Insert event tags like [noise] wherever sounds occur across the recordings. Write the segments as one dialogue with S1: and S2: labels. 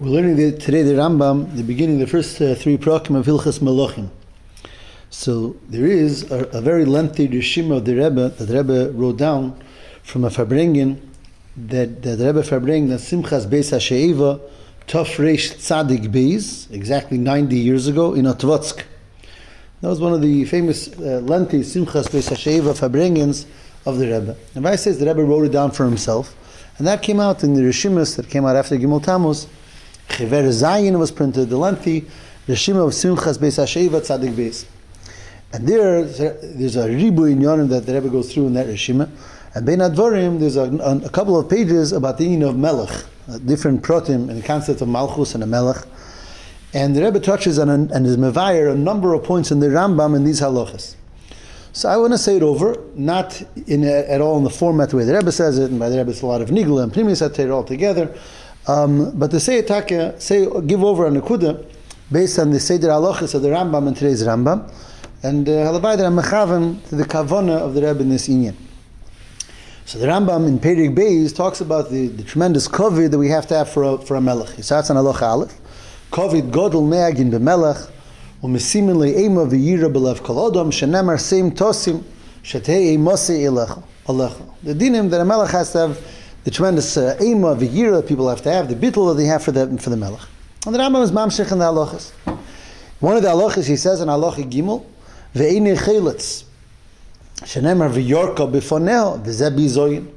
S1: We're learning the, today the Rambam, the beginning, the first uh, three prakim of Hilchas Melachim. So there is a, a very lengthy Rishim of the Rebbe that the Rebbe wrote down from a Farbrengen that, that the Rebbe Farbrengen that Simchas Beis HaShe'eva Tov Reish Tzadik Beis, exactly 90 years ago in Otvotsk. That was one of the famous uh, lengthy Simchas Beis HaShe'eva Farbrengens of the Rebbe. And Vice says the Rebbe wrote it down for himself. And that came out in the Rishimus that came out after Gimel Tammuz. Chiver Zayin was printed, the lengthy Rishima of Simchas Beis HaSheva Tzadik Beis. And there, there's a ribu in Yonim that the Rebbe goes through in that Rishima. And Bein Advarim, there's a, a, couple of pages about the meaning of Melech, different protim and the concept of Malchus and a Melech. And the Rebbe touches on and is Mevayer a number of points in the Rambam in these halachas. So I want to say it over, not in a, at all in the format the way the Rebbe says it, and by the Rebbe it's a lot of nigla and primis all together. Um, but the say Taka uh, say give over a Nakuda based on the Seder Halachas of the Rambam and today's Rambam, and uh, halabai that I'm to the Kavona of the Rebbe in this Inyan. So the Rambam in Perik Beis talks about the, the tremendous covid that we have to have for a, for a melech. He starts on Halacha Aleph, covid godol neagin b'melech, umesimin le'ema v'yira b'lev kol Kolodom, shenemar seim tosim, shetei emose elecho. The dinim that a melech has to have the tremendous uh, ema, v'yira people have to have, the bittul that they have for the, for the melech. And the Rambam is mamshech in the halachas. One of the halachas he says in halacha gimel, ve'ini chelitz, shenemar v'yorka b'foneo, v'zeh bizoyin.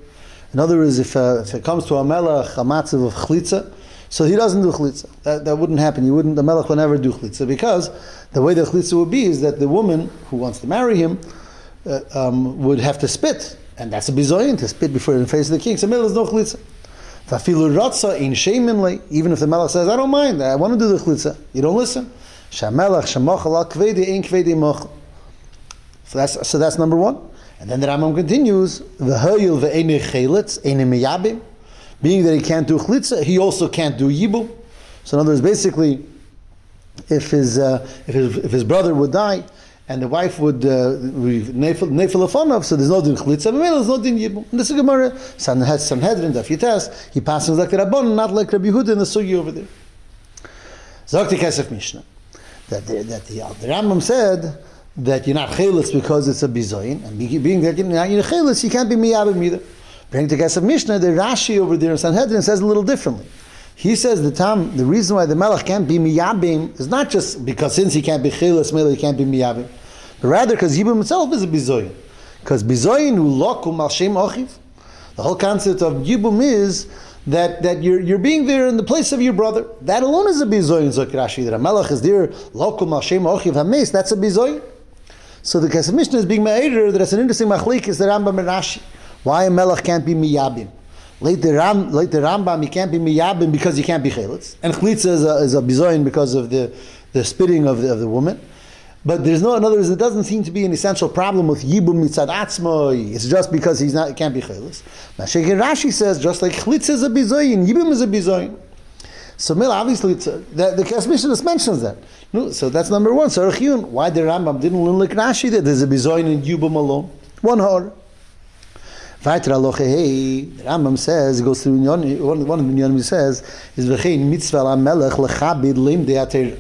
S1: In other words, if, uh, if it comes to a melech, a matzav of chlitza, so he doesn't do chlitza. That, that wouldn't happen. You wouldn't, the melech would never do chlitza because the way the chlitza would be is that the woman who wants to marry him uh, um, would have to spit and that's a bizoyin to spit before the face of the king. So Mela is no chlitza. Vafilu ratza in sheminle, even if the melech says, I don't mind, I want to do the chlitza. You don't listen. Shamelach shemochel al kvedi ein kvedi mochel. So that's, so that's number one. And then the Rambam continues, v'hoyil ve'enei chelitz, enei miyabim. Being that he can't do chlitza, he also can't do yibum. So in other words, basically, if his, uh, if his, if his brother would die, and the wife would uh, nefel so there's no din chlitza, but there's no din yibum. And this is Gemara, Sanhedrin, Daf Yitas, he passes like the Rabbon, not like Rabbi Yehuda in the sugi over there. Zokti Kesef Mishnah, that the, that the, the Rambam said that you're not chelis because it's a bizoin, and being that you're not chelis, you can't be miyabim either. Bring to Kesef Mishnah, the Rashi over there in Sanhedrin says a little differently. He says the time, the reason why the melech can't be miyabim is not just because since he can't be chilas, he can't be miyabim, but rather because yibum himself is a bizoyin. Because bizoyin hu lokum al shem ochiv. The whole concept of yibum is that, that you're, you're being there in the place of your brother. That alone is a bizoyin, Zok That a melech is there, lokum al shem ochiv hames, that's a bizoyin. So the Kesef Mishnah is being ma'eder that it's an interesting machlik is the Rambam and Rashi. Why a melech can't be miyabim. Later, Ram, later Rambam, he can't be miyabim because he can't be chelitz. And chlitza is a, is a bizoin because of the, the spitting of the, of the woman. But there's no, in other words, it doesn't seem to be an essential problem with yibum mitzad atzmoi. It's just because he's not, he can't be chelitz. Mashiach Rashi says, just like chlitza is a bizoin, yibum is a bizoin. So Mila, obviously, the, the Kesef Mishnah mentions that. No, so that's number one. So why the Rambam didn't learn like Rashi that there's a bizoin in yibum alone? One horror. Weiter aloche hey, Rambam says, he goes through one, one of the Yonim says, is v'chein mitzvah la-melech lechabid lim de ater.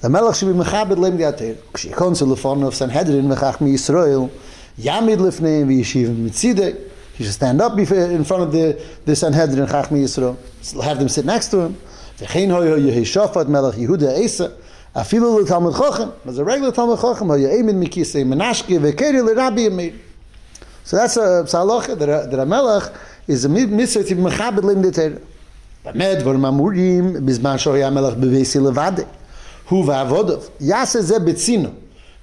S1: The melech should be mechabid lim de ater. K'shikon zu lefon of Sanhedrin v'chach mi Yisrael, yamid lefneim v'yeshiv mitzideh. He should stand up in front of the, the Sanhedrin chach mi Yisrael. Have them sit next to him. V'chein hoi yehi shofat melech Yehuda Esa. Afilu le-talmud chochem. As a regular talmud chochem, hoi ye'emin mikisei menashke v'keri le-rabbi yemir. So that's a psalocha that a, melech is a mitzvah to be mechabed lim de Torah. באמת דברים אמורים בזמן שהיה המלך בביסי לבד. הוא ועבודיו. יעשה זה בצינו.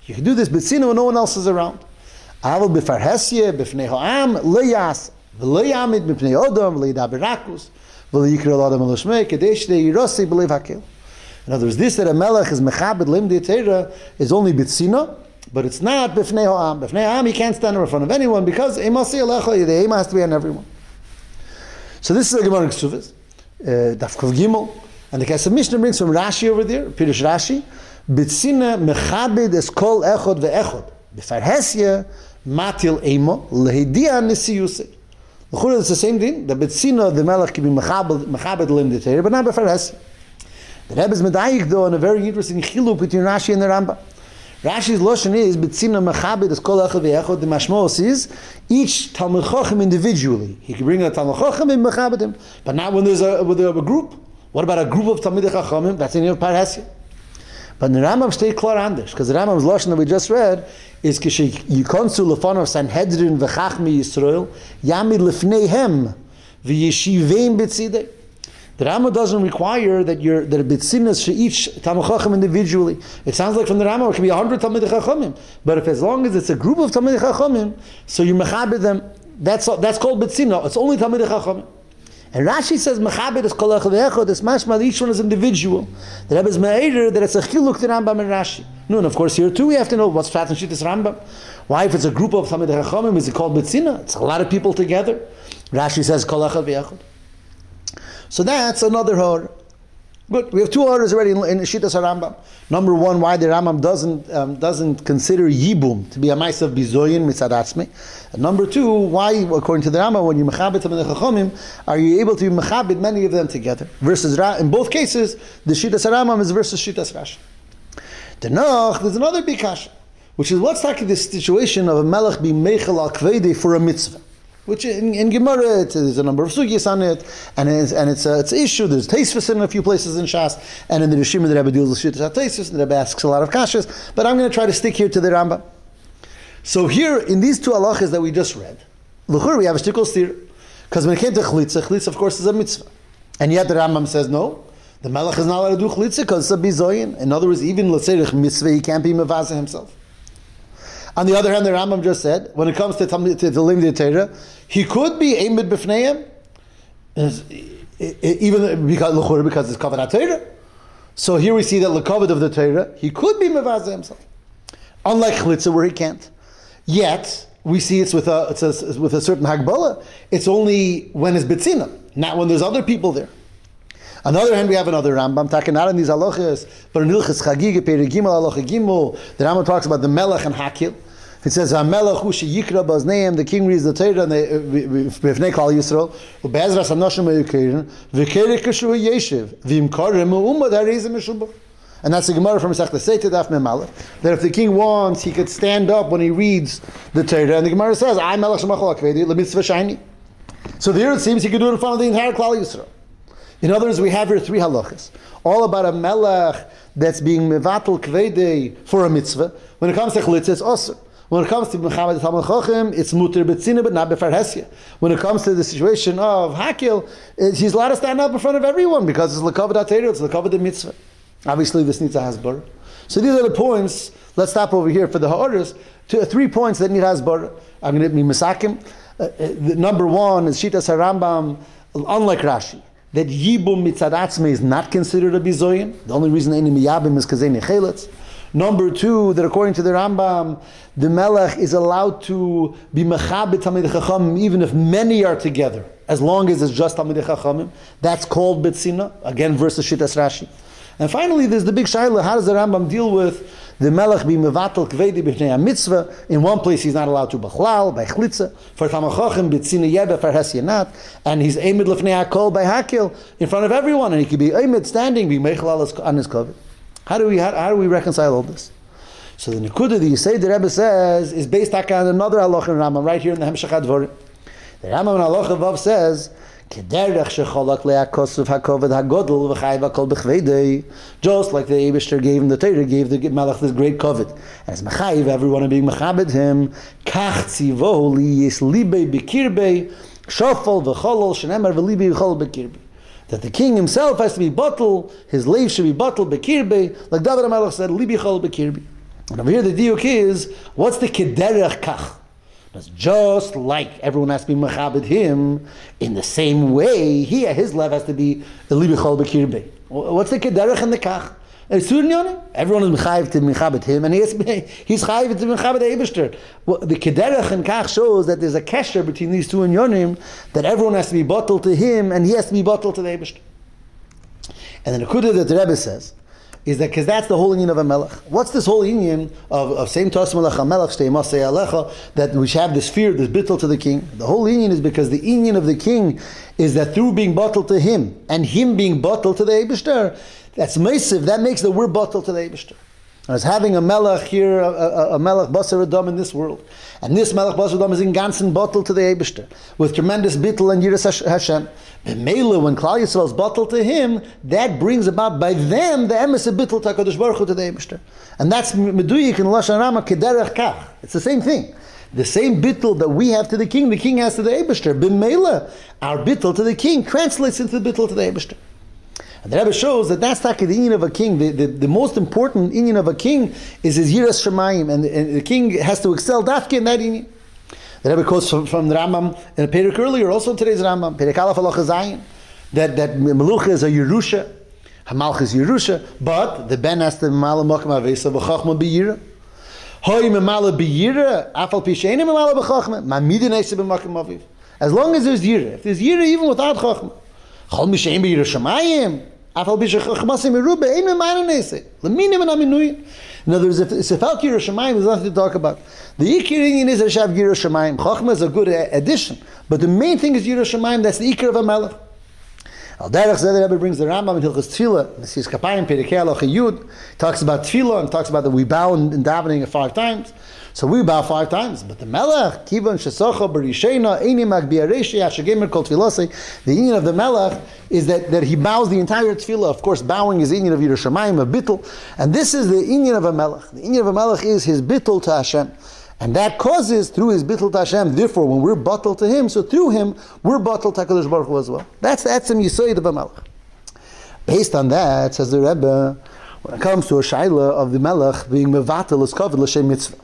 S1: You can do this בצינו when no one else is around. אבל בפרהסיה, בפני העם, לא יעשה. ולא יעמיד בפני אודם, ולא ידבר רקוס, ולא יקרא לאדם על השמי, כדי שירוסי בלב הקל. In other words, this that a melech is mechabed lim de Torah is only b'tzina, but it's not b'fnei ha'am. B'fnei ha'am, he can't stand in front of anyone because emasi alecha, the aim has to be on everyone. So this is a Gemara Ksufis, uh, Daf Kov Gimel, and the Kesef Mishnah brings from Rashi over there, Pirush Rashi, B'tzina mechabed es kol echod ve'echod. B'farhesya matil emo lehidia nisiyusei. The Chura is the same thing. The B'tzina, the Melech can be mechabed lim but not b'farhesya. The Rebbe is medayik though on a very interesting chiluk between Rashi and the Rambam. Rashi's lashon is betzina mechabed as kol echad ve'echad. The mashmos is each talmud chacham individually. He can bring a talmud chacham and mechabed him, but not when there's a, when there's a group. What about a group of talmid chachamim? That's in your parhasya. But the Rambam stay klar anders, because the Rambam's lashon that we just read is kishe yikonsu lefanov Sanhedrin v'chachmi Yisrael yamid lefneihem v'yeshivim betzidei. The Rama doesn't require that you're that a bitzinas for each Talmud Chacham individually. It sounds like from the Rama it could be a hundred Talmud Chachamim, but if as long as it's a group of Talmud Chachamim, so you mechabed them. That's that's called bitzina. It's only Talmud Chachamim. And Rashi says mechabed is kol echad It's mashma each one is individual. The Rebbe is me'eder that it's a chiluk to Rambam and Rashi. No, and of course here too we have to know what's Pshat and Shittas Rambam. Why if it's a group of Talmud Chachamim is it called bitzina? It's a lot of people together. Rashi says kol echad so that's another hor. Good. We have two orders already in, in Shitas Rambam. Number one, why the Rambam doesn't um, doesn't consider Yibum to be a mice of bizoyin mitzadatzme. And number two, why, according to the Rambam, when you mechabit in the chachomim, are you able to mechabit many of them together? Versus Ra- in both cases, the Shitas Rambam is versus Shitas Rashi. The Noch, there's another bikash, which is what's like this situation of a melech being mechel al for a mitzvah which in, in Gemara there's a number of sugyas on it, and it's and it's a, it's an issue. There's taisvis in a few places in Shas, and in the Rishima the Rebbe deals with shittas and the Rebbe asks a lot of kashas. But I'm going to try to stick here to the Rambam. So here in these two halachas that we just read, luchur we have a shtikol stir, because when it came to chalitza, chalitza of course is a mitzvah, and yet the Rambam says no. The melech is not allowed to do chalitza because it's a bizoyin. In other words, even let's say mitzvah, he can't be mevazah himself. On the other hand, the Rambam just said, when it comes to, to, to the Limdi Torah, he could be aimed b'fneim, even because because it's covered Torah. So here we see that the of the Torah, he could be mevazah himself, unlike chalitza where he can't. Yet we see it's with a, it's a with a certain hagbala. It's only when it's betzina, not when there's other people there. On the other hand, we have another Rambam talking not in these halachas, but in Ilchas Chagiga Perigimel Halacha Gimel. The Rambam talks about the Melech and Hakhel. It says Hamelach Hu Sheyikra Bazneim. The king reads the Torah and uh, Bifnei Klal Yisrael. Ube'ezras Hanoshim Meyukerin. V'kerek Kashu Yeshiv. V'imkarim U'umad Harizim Meshubach. And that's the Gemara from Masech Seited Daf Memalech. That if the king wants, he could stand up when he reads the Torah. And the Gemara says, "I'm Melech Shemachol Akvedi Lemitzvah Shiny." So there it seems he could do it in front of the entire Klal Yisrael. In other words, we have here three halachas, all about a melech that's being mevatel kvede for a mitzvah. When it comes to chalitza, it's also. When it comes to Muhammad Talmud Chochem, it's mutter betzina, but not befarhesia. When it comes to the situation of Hakhel, he's allowed to stand up in front of everyone because it's lekavod ateiru, it's lekavod the mitzvah. Obviously, this needs a hasbar. So these are the points. Let's stop over here for the orders. Two, three points that need hasbar. I'm going to be misakim. Uh, uh, number one is Shitas Harambam, unlike Rashi that Yibum mitzadatzme is not considered a bizoyin. The only reason any miyabim is because they nechelitz. Number two, that according to the Rambam, the Melech is allowed to be mechabit Talmid Chachamim even if many are together, as long as it's just Talmid Chachamim. That's called Betsina, again versus Shittas Rashi. And finally, there's the big shaila, how does the Rambam deal with the melech be mevatel kvedi b'nei mitzvah. In one place, he's not allowed to b'chlal by chlitza for tamachochem b'tzina yebe for hesyanat, and he's aimed lefnei hakol by hakhel in front of everyone, and he could be aimed standing be mechlal on his covet. How do we how, how, do we reconcile all this? So the nekuda that you say the Rebbe says is based on another halacha in Rambam right here in the Hemshech Advarim. The Rambam in halacha vav says just like the Eibishter gave him the Torah, gave the Malach this great covet. As Mechayiv, everyone being Mechabed him, Kach shofol v'cholol, shenemar v'libe v'chol. That the king himself has to be bottled, his leave should be bottled bekirbe, like David HaMelech said, libi chol bekirbe. And over here the diuk is, what's the kederech kach? That's just like everyone has to be mechabed him, in the same way, he his love has to be the libichol bekirbe. What's the kederach and the kach? Everyone is mechayiv to mechabed him, and he has, [laughs] he's chayiv to mechabed Eibishter. Well, the kederach and kach shows that there's a kesher between these two inyonim, that everyone has to be bottled to him, and he has to be bottled to the Eibishter. And then the kudah that the Rebbe says, is that because that's the whole union of a melech. What's this whole union of, of same tos melech melech alecha that we have this fear, this bittul to the king? The whole union is because the union of the king is that through being bottled to him and him being bottled to the Eibishter, that's massive. That makes the we're bottled to the Eibishter. As having a melech here, a, a, a melech basar adam in this world, and this melech basar adam is in ganzen bottle to the Eibishter with tremendous bittul and yiras Hashem. Mela, when Klal Yisrael is bottled to him, that brings about by them the emes of bittul Takadosh Baruch Hu to the Eibishter, and that's meduyik in Lashon Rama kederech kach. It's the same thing. The same bittul that we have to the king, the king has to the Eibishter. B'mela, our bittul to the king translates into the bittul to the Eibishter. And the Rebbe shows that that's like the union of a king. The, the, the, most important union of a king is his Yiras Shemayim, and, and the king has to excel dafke in that union. The Rebbe quotes from, from the Rambam in a Perek earlier, also today's Rambam, Perek Aleph that, that Melucha is a Yerusha, Hamalch is Yerusha, but the Ben has to Mala Mokam Avesa V'chachma B'yira. Hoy Memala B'yira, Afal Pishein Memala B'chachma, Mamidin Esa B'makam Aviv. As long as there's Yira, if there's Yira even without Chachma, Chol Mishein B'yira Shemayim, In other words, if it's a Falk Yiras Shemayim, there's nothing to talk about. The Ikir Indian is a Shav Yiras Shemayim. Chachma is a good addition. But the main thing is Yiras Shemayim, that's the Ikir of a Melech. Al Derech Zeder Rebbe brings the Rambam in Hilchas Tefillah. This is Kapayim Perikei Aloch Yud. Talks about Tefillah and talks about that we bow in davening five times. So we bow five times. But the Melech, Kivan Shesocha Barishena, Eini Magbiareshi, Hashagemer Kol Tfilose, the union of the Melech is that, that he bows the entire Tefillah. Of course, bowing is union of Yiras Shemayim, of Bittul. And this is the union of a Melech. The union of a Melech is his Bittul to Hashem. And that causes through his bittul to Hashem. Therefore, when we're bottled to him, so through him we're bottled to Baruch Hu as well. That's that's some yisoid of a melech. Based on that, says the Rebbe, when it comes to a shaila of the melech being mevatel is covered l'shem mitzvah.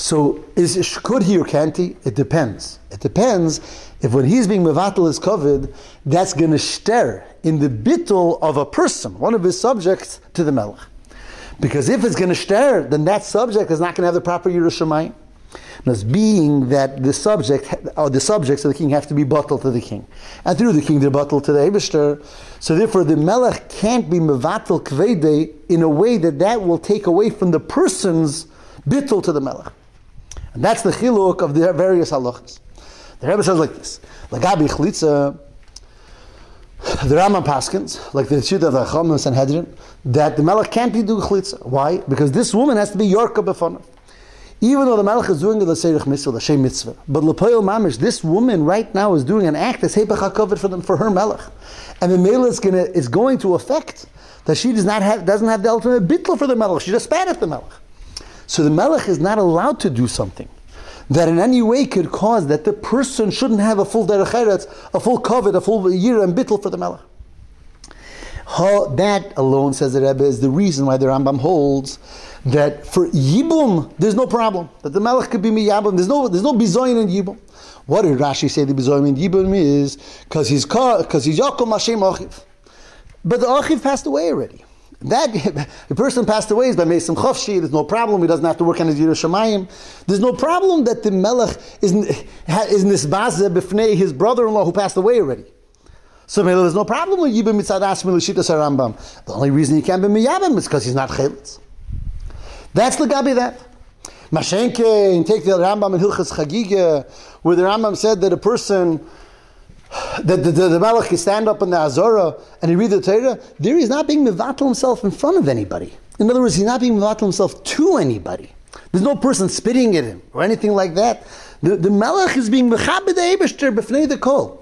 S1: So is could he or can't he? It depends. It depends if when he's being mevatel is covered, that's going to stir in the bittul of a person, one of his subjects, to the melech. Because if it's going to stir, then that subject is not going to have the proper Yiras Shemayim. As being that the subject or the subjects of the king have to be bottled to the king, and through the king they're bottled to the Eibushter. So therefore, the melech can't be mevatel kvede in a way that that will take away from the person's bittul to the melech. And that's the chiluk of the various halachas. The Rebbe says like this: Lagabi chlitza. The Rambam Paskins, like the Shita of the Chacham and Sanhedrin, that the Melech can't be doing chlitza. Why? Because this woman has to be Yorka Befana. Even though the Melech is doing the Seirich Mitzvah, the Shem Mitzvah. But Lepoil Mamish, this woman right now is doing an act that's Hepech HaKavod for them, for her Melech. And the Melech is, gonna, is going to affect that she does not have, doesn't have the ultimate bittel for the Melech. She just bad at the Melech. So the Melech is not allowed to do something that in any way could cause that the person shouldn't have a full derech a full covet, a full year and bittel for the Melech. that alone, says the Rebbe, is the reason why the Rambam holds that for Yibum, there's no problem. That the Melech could be Miyabum. There's no, there's no Bizoyin in Yibum. What did Rashi say the Bizoyin in Yibum is? Because he's, because he's Yaakov Mashem Achiv. But the Achiv passed away already. That [laughs] the person passed away is by Mesim Chavshi. There's no problem. He doesn't have to work on his Yiras Shemayim. There's no problem that the Melech is is nisbaze b'fnei his brother-in-law who passed away already. So there's no problem with Yibam Mitzad Ashmi L'Shitas Rambam. The only reason he can't be Miyabim is because he's not Chelitz. That's the Gabi that. Mashenke, and take the Rambam in Hilchas Chagiga, where the Rambam said that a person that the, the, the Malach stand up in the Azora and he read the Torah, there he's not being mevatel himself in front of anybody. In other words, he's not being mevatel himself to anybody. There's no person spitting at him or anything like that. The, the Malach is being mechabed the Eibishter b'fnei the kol.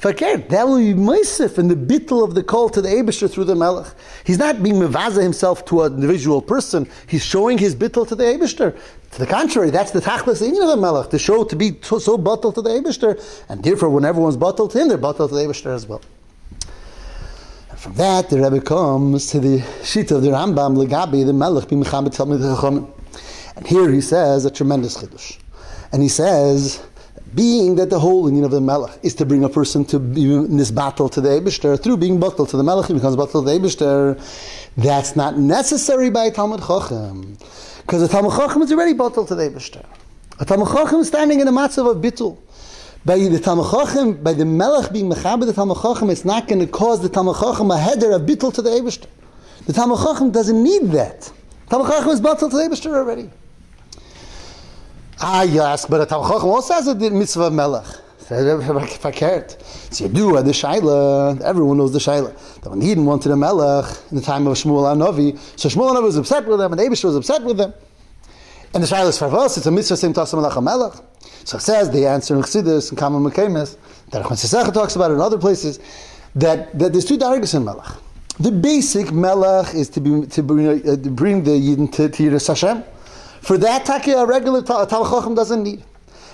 S1: Fakir, that will be Moisef in the bittel of the call to the Eibishter through the Melech. He's not being mevaza himself to an individual person. He's showing his bittel to the Eibishter. To the contrary, that's the tachlis in of the Melech, to show to be so, so bottled to the Eibishter. And therefore, when everyone's bottled to him, they're bottled to the Eibishter as well. And from that, the Rebbe comes to the sheet of the Rambam, Legabi, the Melech, B'mechabit Talmud And here he says a tremendous chiddush. And he says, being that the whole union of the Melech is to bring a person to be in this battle to the Eibishter, through being battle to the Melech, he becomes battle to the Eibishter, that's not necessary by Talmud Chochem. Because the Talmud Chochem is already battle to the Eibishter. A Talmud Chochem is standing in a matzav of bittul. By the Talmud Chochem, by the Melech being Mechaber the Talmud Chochem, it's not going to cause the Talmud Chochem a header of bittul to the Eibishter. The Talmud Chacham doesn't need that. Talmud Chacham is batal to the Eibishter already. Ah, you ask, but a Talmud Chacham also has a mitzvah melech. [laughs] Verkehrt. So you do the Shaila, everyone knows the Shaila. That when Eden wanted a melech in the time of Shmuel Anovi, so Shmuel Anovi was upset with them, and Abish was upset with them. And the Shaila is Farvos, it's a mitzvah same Tasa Melech melech. So it says the answer in Chassidus and Kama Mekemes, that Achman talks about it in other places, that, that there's two dargis in melech. The basic melech is to, be, to, bring, uh, to bring the Yidden to, to Yiras Hashem. For that, taki, a regular Tal doesn't need.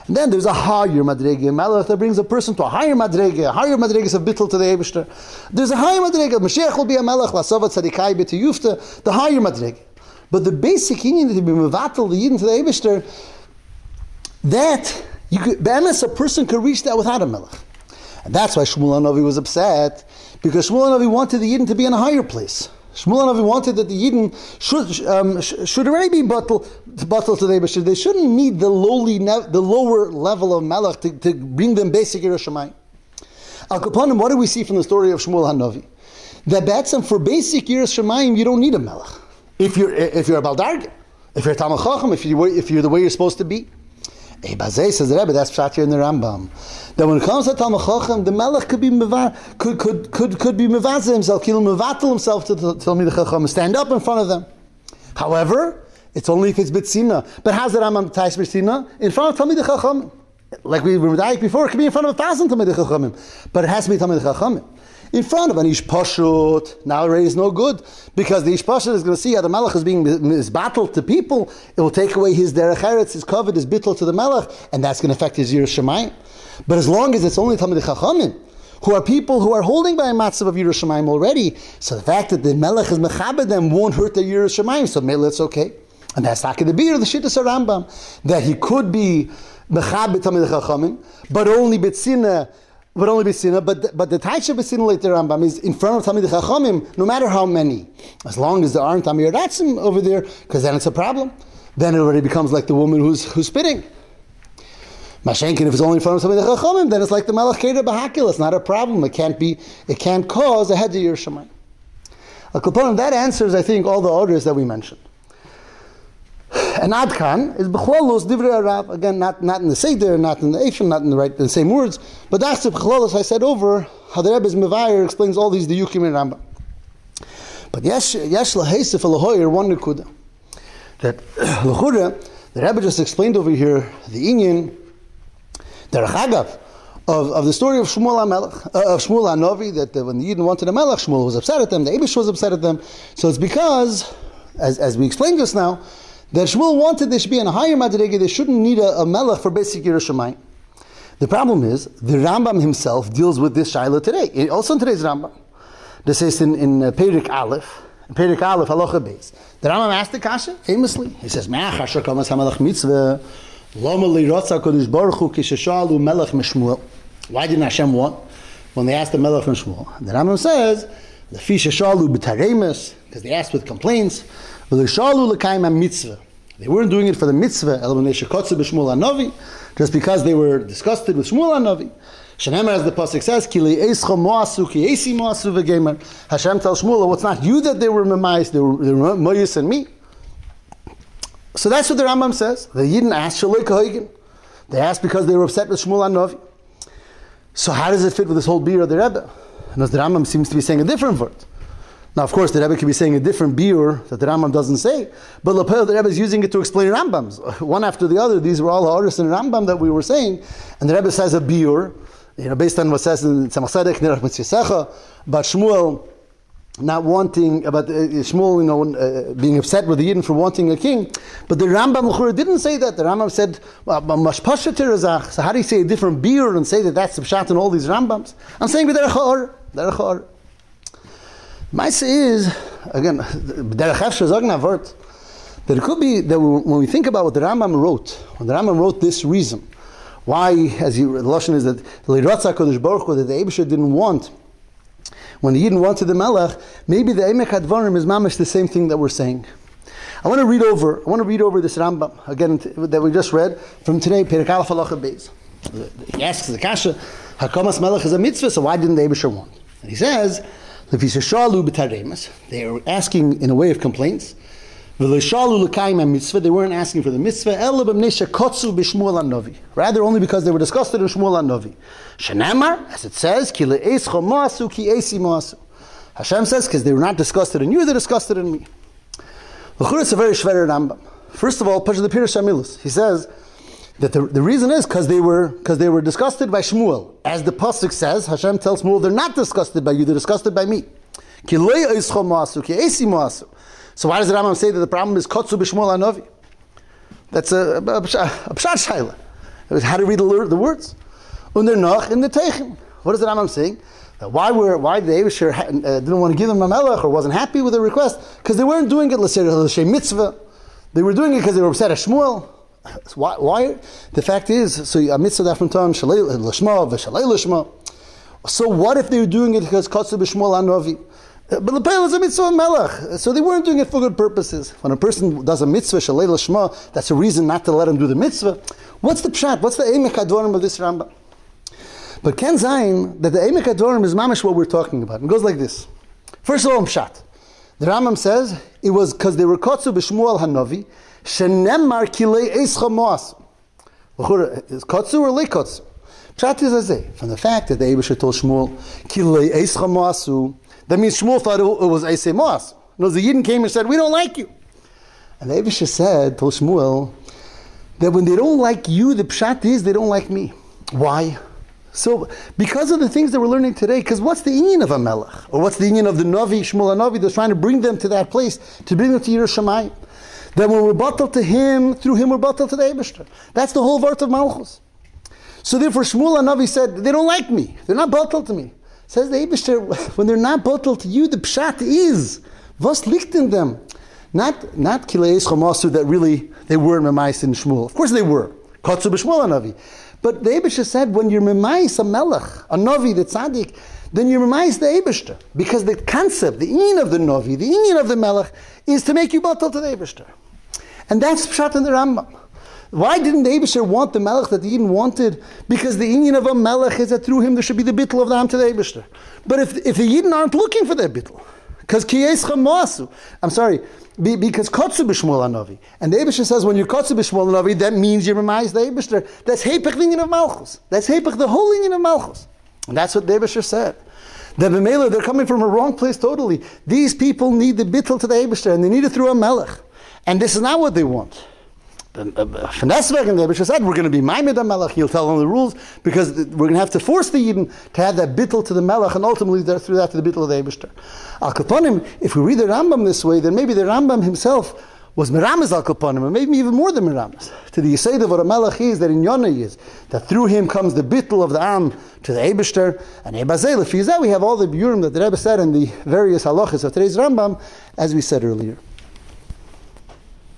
S1: And then there's a higher madrege melech that brings a person to a higher madrege. A higher madrege is a bittel to the Eibishter. There's a higher madrege. Mashiach will be a melech. Lasovat tzadikai b'ti yufta. The higher madrege. But the basic union to be mevatel the yidin to the Eibishter, that you could, Be'emes, a person could reach that without a melech. And that's why Shmuel Anovi was upset, because Shmuel Anovi wanted the yidin to be in a higher place. Shmuel Anavi wanted that the Yidden should um, should already be bottled to the Eibishter. They shouldn't need the lowly the lower level of Melech to, to bring them basic Yiras Shemayim. Al Kapanim, what do we see from the story of Shmuel Hanavi? That Batsam for basic Yiras Shemayim you don't need a Melech. If you're if you're a Baldarg, if you're a Talmud Chacham, if you if you're the way you're supposed to be. Ebazei says the Rebbe, that's pshat here in the Rambam. That when it comes to Talmud Chacham, the Melech could be could could could could be mevazeh himself, kill mevatel himself to the Chacham, stand up in front of them. However, it's only if it's bitzina. But how's the Rambam tais bitzina in front of Talmid Chacham? Like we were before, it could be in front of a thousand Talmid Chachamim, but it has to be Talmid Chachamim in front of an Ish Pashut. Now already is no good because the Ish Pashut is going to see how the Melech is being is battled to people. It will take away his derech eretz, his covet, his bittul to the Melech, and that's going to affect his Yiras Shemayim. But as long as it's only Talmud Chachamim, who are people who are holding by a matzav of Yiras Shemayim already, so the fact that the Melech is mechabed them won't hurt their Yiras Shemayim, so maybe it's okay. And that's not going to be the Shittas Rambam, that he could be mechabed Talmud Chachamim, but only Betzina but only Besina. But but the Taisha Besina later Rambam is in front of Tamid Chachamim, no matter how many, as long as there aren't Amir Ratzim over there, because then it's a problem. Then it already becomes like the woman who's who's spitting. Mashenkin, if it's only in front of Tamid Chachamim, then it's like the Malach Keder Bahakil. It's not a problem. It can't be. It can't cause a head to Shemayim. That answers, I think, all the orders that we mentioned. And Adkan is Bechlolos Divrei Arav. Again, not, not in the Seder, not in the Eifin, not in the right the same words, but that's the I said over. How the Rebbe's Mevayer explains all these the Yukim and Rambam. But Yesh Yesh Lahesef Elahoyer one Nekuda that [clears throat] Lechura the Rebbe just explained over here the Inyan the Rachagav of, of the story of Shmuel HaMelech, uh, of Shmuel HaNovi, that when the Yidden wanted a Melech, Shmuel was upset at them, the Abish was upset at them. So it's because, as, as we explained just now, that Shmuel wanted there should be in a higher madrege, they shouldn't need a, a melech for basic Yiras Shemayim. The problem is, the Rambam himself deals with this Shiloh today, also in today's Rambam. This is in, in uh, Perik Aleph, Perik Aleph, Halacha Beis. The Rambam asked the Kasha, famously, he says, Me'ach asher kamas ha-melech mitzvah, loma li rotza kodesh baruch hu kishashalu melech mishmuel. Why didn't Hashem want? When they asked the melech from Shmuel. The Rambam says, the fish shalu b'taremus, because they asked with complaints, they weren't doing it for the mitzvah, just because they were disgusted with Shmuel Hanavi. Shenemar, as the pasuk says, "Kili eischa moasu ki esi moasu v'gemer." Hashem tells Shmuel, "Well, it's not you that they were memayis; they were, they were moyis and me." So that's what the Rambam says. They didn't ask Shaloi. They asked because they were upset with Shmuel Hanavi. So how does it fit with this whole beer of the Rebbe? And as the Rambam seems to be saying a different word. Now, of course, the Rebbe could be saying a different biur that the Rambam doesn't say, but Lapel, the Rebbe is using it to explain Rambams. [laughs] One after the other, these were all artists in Rambam that we were saying, and the Rebbe says a biur, you know, based on what says in Tzemach Tzedek, Mitzvisecha, about Shmuel not wanting, about uh, Shmuel, you know, uh, being upset with the Yidden for wanting a king. But the Rambam didn't say that. The Rambam said, so how do you say a different biur and say that that's the pshat in all these Rambams? I'm saying, Derech Maisa is, again, that it could be that when we think about what the Rambam wrote, when the Rambam wrote this reason, why, as you, the Lashon is that the Liratza Kodesh Baruch that the Abisha didn't want, when the Yidden wanted the Melech, maybe the Emek Advarim is mamish the same thing that we're saying. I want to read over. I want to read over this Rambam again that we just read from today. Perik Aleph Halacha Beis. He asks the Kasha, Hakamas Melech is a mitzvah, so why didn't the Abisha want? And he says They are asking in a way of complaints. They weren't asking for the mitzvah. Rather, only because they were disgusted in Shmuel and Novi. Shenamar, as it says, Hashem says, because they were not disgusted in you, they're disgusted in me. It's a very shver Rambam. First of all, Pasha the Pirush. He says that the, the reason is because they were because they were disgusted by Shmuel. As the pasuk says, Hashem tells Shmuel, they're not disgusted by you, they're disgusted by me. So why does the Rambam say that the problem is Kotsu b'Shmuel Anovi? That's a, a, a, pshat shaila. How to read the, the words. Under noch in the Teichen. What is the Rambam saying? Why were why the Eivisher uh, didn't want to give them a melech or wasn't happy with the request? Because they weren't doing it l'shem mitzvah. They were doing it because they were upset at Shmuel. Why, why? The fact is, so a mitzvah from time shalei l'shma v'shalei l'shma. So what if they were doing it because kotzu b'shmuel anovi? Uh, but the pale is a mitzvah melech, so they weren't doing it for good purposes. When a person does a mitzvah shalei l'shma, that's a reason not to let him do the mitzvah. What's the pshat? What's the emek of this Rambam? But Ken Zayin, that the Emek is mamish what we're talking about. It goes like this. First of all, Pshat. The Rambam says it was because they were kotzu b'shmuel hanavi, shenemar kilei eischa moas. Is kotzu or lekotzu? Pshat is azay. From the fact that the Abisha told Shmuel, kilei eischa moasu, that means Shmuel thought it was eisei moas. No, the Yidden came and said, we don't like you. And the Abisha said, told Shmuel, that when they don't like you, the pshat is they don't like me. Why? So, because of the things that we're learning today, because what's the union of a melech? Or what's the union of the Navi, Shmuel Navi, that's trying to bring them to that place, to bring them to Yiras Shemayim? That we're bottled to him, through him bottled to the Ebershter. That's the whole word of Malchus. So therefore Shmuel and Navi said, they don't like me. They're not bottled to me. Says the Ebershter, [laughs] when they're not bottled to you, the pshat is, was liegt in them? Not, not Kileis Chomasu that really they were Memais in Shmuel. Of course they were. Kotsu b'Shmuel Navi. But the Abishah said, when you're memais a melech, a Navi, the tzaddik, then you're memais the Abishah. Because the concept, the in of the novi, the in of the melech, is to make you batal to the Abishah. And that's pshat in the Rambam. Why didn't the Abishah want the melech that the Eden wanted? Because the union of a melech is that through him there should be the bittel of the Am to the Abishah. But if, if the Eden aren't looking for that bittel, because kiyes I'm sorry, be, because kotzu b'shmuel anovi. And the Abishah says when you're kotzu b'shmuel anovi, that means you're reminds the Abishah. That's hepech the of Malchus. That's hepech the whole union of Malchus. And that's what the Abishah said. The Bemela, they're coming from a wrong place totally. These people need the bittel to the Abishah, and they need it through a melech. And this is not what they want. Finesveg and the Abishah said, we're going to be Maimed Melech, he'll tell them the rules, because we're going to have to force the Eden to have that bittel to the Melech, and ultimately through that to the bittel of the Abishah. Al Kaponim, if we read the Rambam this way, then maybe the Rambam himself was Miramas al Kaponim, and maybe even more than Miramas. To the Yisayid of what a Melech is, that in Yonah is, that through him comes the bittel of the Am to the Abishter, and Ebazeh, if that we have all the Burim that the Rebbe said in the various halachas of today's Rambam, as we said earlier.